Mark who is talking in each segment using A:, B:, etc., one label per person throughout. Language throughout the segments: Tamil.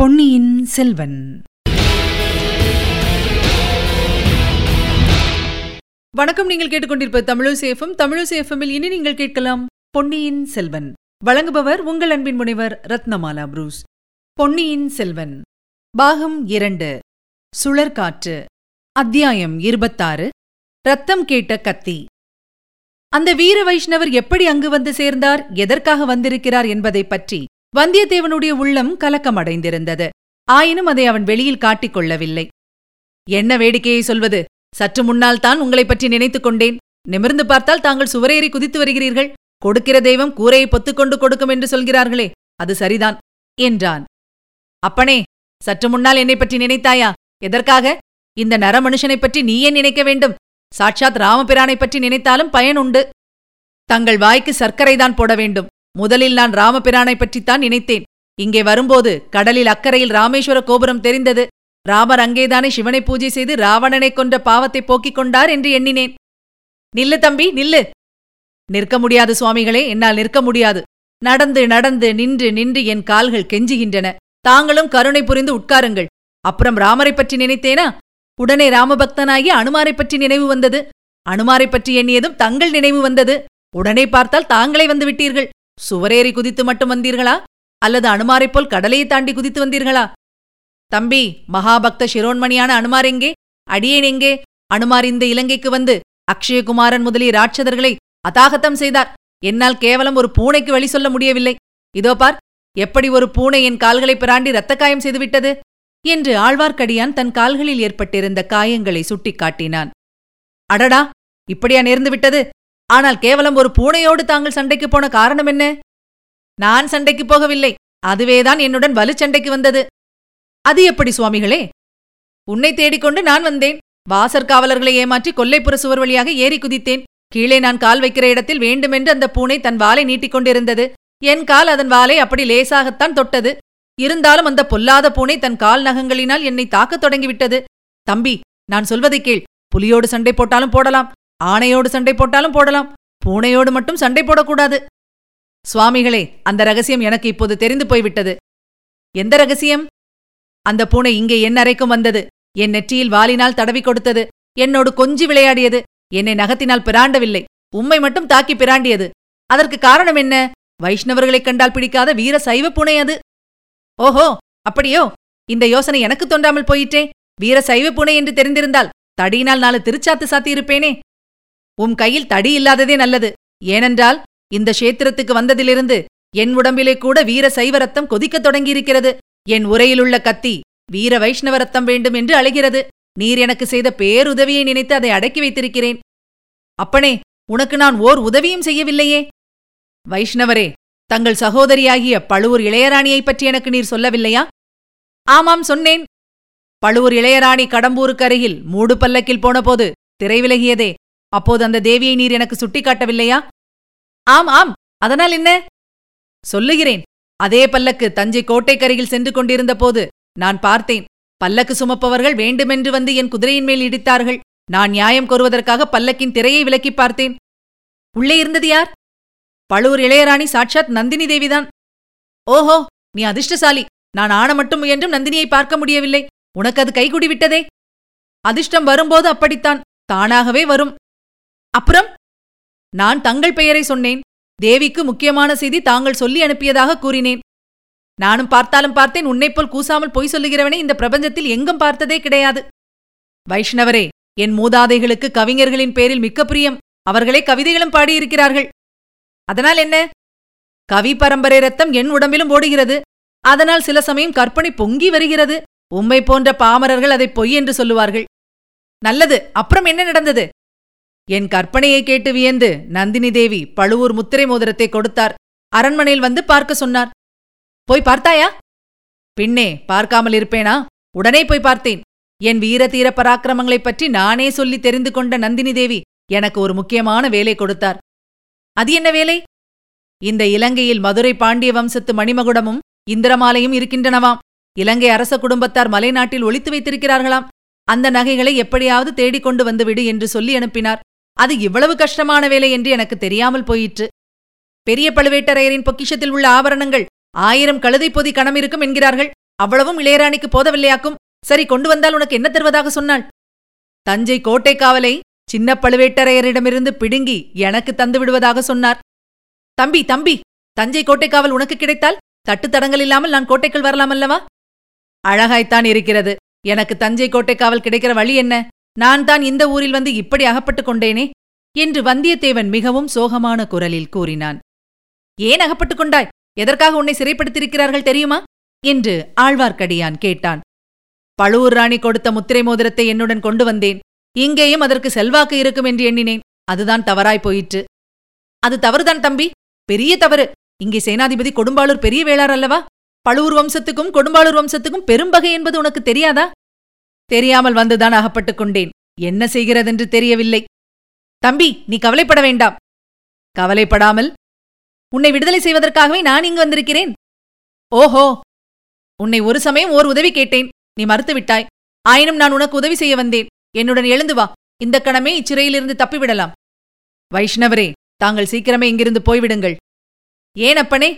A: பொன்னியின் செல்வன். வணக்கம் நீங்கள் கேட்டுக்கொண்டிருப்ப தமிழசேஃபம் தமிழசேஃபமில் இனி நீங்கள் கேட்கலாம் பொன்னியின் செல்வன். வழங்குபவர் உங்கள் அன்பின் முனைவர் ரத்னமாலா புரூஸ். பொன்னியின் செல்வன். பாகம் இரண்டு. சுழற்காற்று. அத்தியாயம் இருபத்தாறு. ரத்தம் கேட்ட கத்தி. அந்த வீர வைஷ்ணவர் எப்படி அங்கு வந்து சேர்ந்தார்? எதற்காக வந்திருக்கிறார் என்பதைப் பற்றி வந்தியத்தேவனுடைய உள்ளம் கலக்கமடைந்திருந்தது. ஆயினும் அதை அவன் வெளியில் காட்டிக் கொள்ளவில்லை. என்ன வேடிக்கையை சொல்வது? சற்று முன்னால் தான் உங்களைப் பற்றி நினைத்துக் கொண்டேன். நிமிர்ந்து பார்த்தால் தாங்கள் சுவரேறி குதித்து வருகிறீர்கள். கொடுக்கிற தெய்வம் கூரையை பொத்துக்கொண்டு கொடுக்கும் என்று சொல்கிறார்களே அது சரிதான் என்றான். அப்பனே சற்று முன்னால் என்னைப் பற்றி நினைத்தாயா? எதற்காக? இந்த நரமனுஷனைப் பற்றி நீ ஏன் நினைக்க வேண்டும்? சாட்சாத் ராமபிரானைப் பற்றி நினைத்தாலும் பயன் உண்டு. தங்கள் வாய்க்கு சர்க்கரைதான் போட வேண்டும். முதலில் நான் ராமபிரானைப் பற்றித்தான் நினைத்தேன். இங்கே வரும்போது கடலில் அக்கறையில் ராமேஸ்வர கோபுரம் தெரிந்தது. ராமர் அங்கேதானே சிவனை பூஜை செய்து ராவணனைக் கொன்ற பாவத்தை போக்கிக் கொண்டார் என்று எண்ணினேன். நில்லு தம்பி நில்லு. நிற்க முடியாது சுவாமிகளே என்னால் நிற்க முடியாது. நடந்து நடந்து நின்று நின்று என் கால்கள் கெஞ்சுகின்றன. தாங்களும் கருணை புரிந்து உட்காருங்கள். அப்புறம் ராமரைப் பற்றி நினைத்தேனா? உடனே ராமபக்தனாகி அனுமாரைப் பற்றி நினைவு வந்தது. அனுமாரைப் பற்றி எண்ணியதும் தங்கள் நினைவு வந்தது. உடனே பார்த்தால் தாங்களே வந்து விட்டீர்கள். சுவரேறி குதித்து மட்டும் வந்தீர்களா? அல்லது அனுமாரைப் போல் கடலையை தாண்டி குதித்து வந்தீர்களா? தம்பி மகாபக்த சிரோன்மணியான அனுமார் எங்கே? அடியேன் எங்கே? அனுமார் இந்த இலங்கைக்கு வந்து அக்ஷயகுமாரன் முதலிய ராட்சதர்களை அதாகத்தம் செய்தார். என்னால் கேவலம் ஒரு பூனைக்கு வழி சொல்ல முடியவில்லை. இதோ பார் எப்படி ஒரு பூனை என் கால்களை பிராண்டி இரத்தக்காயம் செய்துவிட்டது? என்று ஆழ்வார்க்கடியான் தன் கால்களில் ஏற்பட்டிருந்த காயங்களை சுட்டிக்காட்டினான். அடடா இப்படியா நேர்ந்து விட்டது? ஆனால் கேவலம் ஒரு பூனையோடு தாங்கள் சண்டைக்கு போன காரணம் என்ன? நான் சண்டைக்கு போகவில்லை. அதுவேதான் என்னுடன் வலுச்சண்டைக்கு வந்தது. அது எப்படி சுவாமிகளே? உன்னை தேடிக்கொண்டு நான் வந்தேன். வாசற் காவலர்களை ஏமாற்றி கொல்லைப்புற சுவர் வழியாக ஏறி குதித்தேன். கீழே நான் கால் வைக்கிற இடத்தில் வேண்டுமென்று அந்த பூனை தன் வாலை நீட்டிக்கொண்டிருந்தது என் கால் அதன் வாலை அப்படி லேசாகத்தான் தொட்டது. இருந்தாலும் அந்த பொல்லாத பூனை தன் கால் நகங்களினால் என்னை தாக்கத் தொடங்கிவிட்டது. தம்பி நான் சொல்வதைக் கேள். புலியோடு சண்டை போட்டாலும் போடலாம். ஆணையோடு சண்டை போட்டாலும் போடலாம். பூனையோடு மட்டும் சண்டை போடக்கூடாது. சுவாமிகளே அந்த ரகசியம் எனக்கு இப்போது தெரிந்து போய்விட்டது. எந்த ரகசியம்? அந்த பூனை இங்கே என் அறைக்கும் வந்தது. என் நெற்றியில் வாலினால் தடவி கொடுத்தது. என்னோடு கொஞ்சி விளையாடியது. என்னை நகத்தினால் பிராண்டவில்லை. உம்மை மட்டும் தாக்கி பிராண்டியது. அதற்கு காரணம் என்ன? வைஷ்ணவர்களைக் கண்டால் பிடிக்காத வீர சைவ பூனை அது. ஓஹோ அப்படியோ. இந்த யோசனை எனக்கு தோன்றாமல் போயிட்டே வீர சைவ பூனை என்று தெரிந்திருந்தால் தடியினால் நாலு திருச்சாத்து சாத்தியிருப்பேனே. உம் கையில் தடி இல்லாததே நல்லது. ஏனென்றால் இந்த க்ஷேத்திரத்துக்கு வந்ததிலிருந்து என் உடம்பிலே கூட வீர சைவ ரத்தம் கொதிக்கத் தொடங்கியிருக்கிறது. என் உரையிலுள்ள கத்தி வீர வைஷ்ணவ ரத்தம் வேண்டும் என்று அழைகிறது. நீர் எனக்கு செய்த பேருதவியை நினைத்து அதை அடக்கி வைத்திருக்கிறேன். அப்பனே உனக்கு நான் ஓர் உதவியும் செய்யவில்லையே. வைஷ்ணவரே தங்கள் சகோதரியாகிய பழுவூர் இளையராணியைப் பற்றி எனக்கு நீர் சொல்லவில்லையா? ஆமாம் சொன்னேன். பழுவூர் இளையராணி கடம்பூருக்கு அருகில் மூடு பல்லக்கில் போனபோது திரை விலகியதே. அப்போது அந்த தேவியை நீர் எனக்கு சுட்டிக்காட்டவில்லையா? ஆம் ஆம். அதனால் என்ன? சொல்லுகிறேன். அதே பல்லக்கு தஞ்சை கோட்டைக்கருகில் சென்று கொண்டிருந்த போது நான் பார்த்தேன். பல்லக்கு சுமப்பவர்கள் வேண்டுமென்று வந்து என் குதிரையின் மேல் இடித்தார்கள். நான் நியாயம் கோருவதற்காக பல்லக்கின் திரையை விலக்கி பார்த்தேன். உள்ளே இருந்தது யார்? பழுவூர் இளையராணி சாட்சாத் நந்தினி தேவிதான். ஓஹோ நீ அதிர்ஷ்டசாலி. நான் ஆன மட்டும் முயன்றும் நந்தினியை பார்க்க முடியவில்லை. உனக்கு அது கைகுடி விட்டதே? அதிர்ஷ்டம் வரும்போது அப்படித்தான். தானாகவே வரும். அப்புறம் நான் தங்கள் பெயரை சொன்னேன். தேவிக்கு முக்கியமான செய்தி தாங்கள் சொல்லி அனுப்பியதாக கூறினேன். நானும் பார்த்தாலும் பார்த்தேன் உன்னைப்போல் கூசாமல் பொய் சொல்லுகிறவனை இந்த பிரபஞ்சத்தில் எங்கும் பார்த்ததே கிடையாது. வைஷ்ணவரே என் மூதாதைகளுக்கு கவிஞர்களின் பேரில் மிக்க பிரியம். அவர்களே கவிதைகளும் பாடியிருக்கிறார்கள். அதனால் என்ன? கவி பரம்பரை ரத்தம் என் உடம்பிலும் ஓடுகிறது. அதனால் சில சமயம் கற்பனை பொங்கி வருகிறது. உம்மை போன்ற பாமரர்கள் அதை பொய் என்று சொல்லுவார்கள். நல்லது அப்புறம் என்ன நடந்தது? என் கற்பனையை கேட்டு வியந்து நந்தினி தேவி பழுவூர் முத்திரை மோதிரத்தை கொடுத்தார். அரண்மனையில் வந்து பார்க்க சொன்னார். போய் பார்த்தாயா? பின்னே பார்க்காமல் இருப்பேனா? உடனே போய் பார்த்தேன். என் வீர தீர பராக்கிரமங்களைப் பற்றி நானே சொல்லி தெரிந்து கொண்ட நந்தினி தேவி எனக்கு ஒரு முக்கியமான வேலை கொடுத்தார். அது என்ன வேலை? இந்த இலங்கையில் மதுரை பாண்டிய வம்சத்து மணிமகுடமும் இந்திரமாலையும் இருக்கின்றனவாம். இலங்கை அரச குடும்பத்தார் மலைநாட்டில் ஒளித்து வைத்திருக்கிறார்களாம். அந்த நகைகளை எப்படியாவது தேடிக் கொண்டு வந்துவிடு என்று சொல்லி அனுப்பினார். அது இவ்வளவு கஷ்டமான வேலை என்று எனக்கு தெரியாமல் போயிற்று. பெரிய பழுவேட்டரையரின் பொக்கிஷத்தில் உள்ள ஆபரணங்கள் ஆயிரம் கழுதை பொதி கணம் இருக்கும் என்கிறார்கள். அவ்வளவும் இளையராணிக்கு போதவில்லையாக்கும். சரி கொண்டு வந்தால் உனக்கு என்ன தருவதாக சொன்னாள்? தஞ்சை கோட்டை காவலை சின்ன பழுவேட்டரையரிடமிருந்து பிடுங்கி எனக்கு தந்து விடுவதாக சொன்னார். தம்பி தம்பி தஞ்சை கோட்டை காவல் உனக்கு கிடைத்தால் தட்டுத்தடங்கள் இல்லாமல் நான் கோட்டைக்குள் வரலாம் அல்லவா? அழகாய்த்தான் இருக்கிறது. எனக்கு தஞ்சை கோட்டை காவல் கிடைக்கிற வழி என்ன? நான் தான் இந்த ஊரில் வந்து இப்படி அகப்பட்டுக் கொண்டேனே? என்று வந்தியத்தேவன் மிகவும் சோகமான குரலில் கூறினான். ஏன் அகப்பட்டுக் கொண்டாய்? எதற்காக உன்னை சிறைப்படுத்தியிருக்கிறார்கள் தெரியுமா? என்று ஆழ்வார்க்கடியான் கேட்டான். பழுவூர் ராணி கொடுத்த முத்திரை மோதிரத்தை என்னுடன் கொண்டு வந்தேன். இங்கேயும் அதற்கு செல்வாக்கு இருக்கும் என்று எண்ணினேன். அதுதான் தவறாய் போயிற்று. அது தவறுதான் தம்பி. பெரிய தவறு. இங்கே சேனாதிபதி கொடும்பாளூர் பெரிய வேளார் அல்லவா? பழுவூர் வம்சத்துக்கும் கொடும்பாளூர் வம்சத்துக்கும் பெரும்பகை என்பது உனக்கு தெரியாதா? தெரியாமல் வந்துதான் அகப்பட்டுக் கொண்டேன். என்ன செய்கிறதென்று தெரியவில்லை. தம்பி நீ கவலைப்பட வேண்டாம். கவலைப்படாமல் உன்னை விடுதலை செய்வதற்காகவே நான் இங்கு வந்திருக்கிறேன். ஓஹோ! உன்னை ஒரு சமயம் ஓர் உதவி கேட்டேன். நீ மறுத்துவிட்டாய். ஆயினும் நான் உனக்கு உதவி செய்ய வந்தேன். என்னுடன் எழுந்து வா. இந்த கணமே இச்சிறையிலிருந்து தப்பிவிடலாம். வைஷ்ணவரே தாங்கள் சீக்கிரமே இங்கிருந்து போய்விடுங்கள். ஏன் அப்பனே?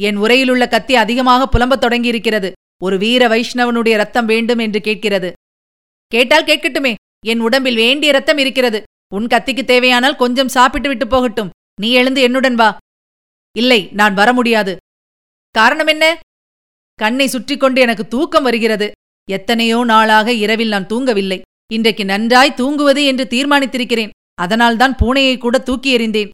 A: என் உரையிலுள்ள கத்தி அதிகமாக புலம்பத் தொடங்கியிருக்கிறது. ஒரு வீர வைஷ்ணவனுடைய ரத்தம் வேண்டும் என்று கேட்கிறது. கேட்டால் கேட்கட்டுமே என் உடம்பில் வேண்டிய ரத்தம் இருக்கிறது. உன் கத்திக்கு தேவையானால் கொஞ்சம் சாப்பிட்டு விட்டு போகட்டும். நீ எழுந்து என்னுடன் வா. இல்லை நான் வர முடியாது. காரணம் என்ன? கண்ணை சுற்றி கொண்டு எனக்கு தூக்கம் வருகிறது. எத்தனையோ நாளாக இரவில் நான் தூங்கவில்லை. இன்றைக்கு நன்றாய் தூங்குவது என்று தீர்மானித்திருக்கிறேன். அதனால்தான் பூனையை கூட தூக்கி எறிந்தேன்.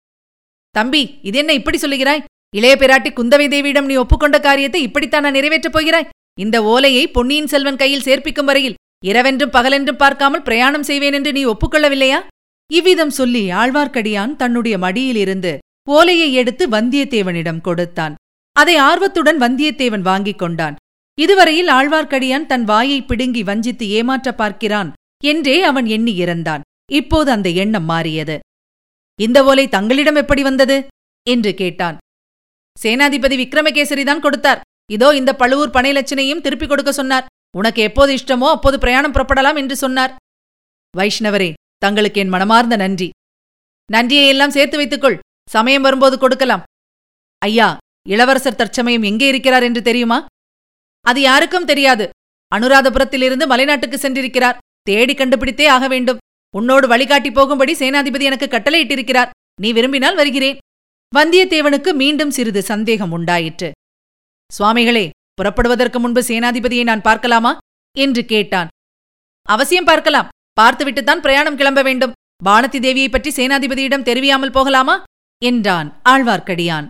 A: தம்பி இது என்ன இப்படி சொல்லுகிறாய்? இளைய பிராட்டி குந்தவை தேவியிடம் நீ ஒப்புக்கொண்ட காரியத்தை இப்படித்தான் நான் நிறைவேற்றப் போகிறாய்? இந்த ஓலையை பொன்னியின் செல்வன் கையில் சேர்ப்பிக்கும் வரையில் இரவென்றும் பகலென்றும் பார்க்காமல் பிரயாணம் செய்வேன் என்று நீ ஒப்புக்கொள்ளவில்லையா? இவ்விதம் சொல்லி ஆழ்வார்க்கடியான் தன்னுடைய மடியிலிருந்து ஓலையை எடுத்து வந்தியத்தேவனிடம் கொடுத்தான். அதை ஆர்வத்துடன் வந்தியத்தேவன் வாங்கிக் கொண்டான். இதுவரையில் ஆழ்வார்க்கடியான் தன் வாயை பிடுங்கி வஞ்சித்து ஏமாற்ற பார்க்கிறான் என்றே அவன் எண்ணி இறந்தான். இப்போது அந்த எண்ணம் மாறியது. இந்த ஓலை தங்களிடம் எப்படி வந்தது? என்று கேட்டான். சேனாதிபதி விக்ரமகேசரிதான் கொடுத்தார். இதோ இந்த பழுவூர் பனை லட்சணையும் திருப்பிக் கொடுக்க சொன்னார். உனக்கு எப்போது இஷ்டமோ அப்போது பிரயாணம் புறப்படலாம் என்று சொன்னார். வைஷ்ணவரே தங்களுக்கு என் மனமார்ந்த நன்றி. நன்றியையெல்லாம் சேர்த்து வைத்துக்கொள். சமயம் வரும்போது கொடுக்கலாம். ஐயா இளவரசர் தற்சமயம் எங்கே இருக்கிறார் என்று தெரியுமா? அது யாருக்கும் தெரியாது. அனுராதபுரத்திலிருந்து மலைநாட்டுக்கு சென்றிருக்கிறார். தேடி கண்டுபிடித்தே ஆக வேண்டும். உன்னோடு வழிகாட்டி போகும்படி சேனாதிபதி எனக்கு கட்டளையிட்டிருக்கிறார். நீ விரும்பினால் வருகிறேன். வந்தியத்தேவனுக்கு மீண்டும் சிறிது சந்தேகம் உண்டாயிற்று. சுவாமிகளே புறப்படுவதற்கு முன்பு சேனாதிபதியை நான் பார்க்கலாமா? என்று கேட்டான். அவசியம் பார்க்கலாம். பார்த்துவிட்டுத்தான் பிரயாணம் கிளம்ப வேண்டும். வானதி தேவியை பற்றி சேனாதிபதியிடம் தெரிவியாமல் போகலாமா? என்றான் ஆழ்வார்க்கடியான்.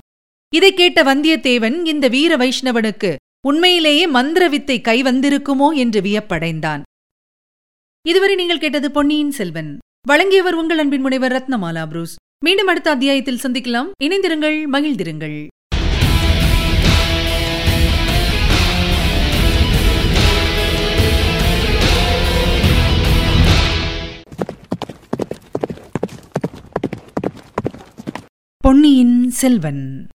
A: இதைக் கேட்ட வந்தியத்தேவன் இந்த வீர வைஷ்ணவனுக்கு உண்மையிலேயே மந்திர வித்தை கை வந்திருக்குமோ என்று வியப்படைந்தான். இதுவரை நீங்கள் கேட்டது பொன்னியின் செல்வன். வழங்கியவர் உங்கள் அன்பின் முனைவர் ரத்னமாலா புரூஸ். மீண்டும் அடுத்த அத்தியாயத்தில் சந்திக்கலாம். இணைந்திருங்கள் மகிழ்ந்திருங்கள். பொன்னியின் செல்வன்.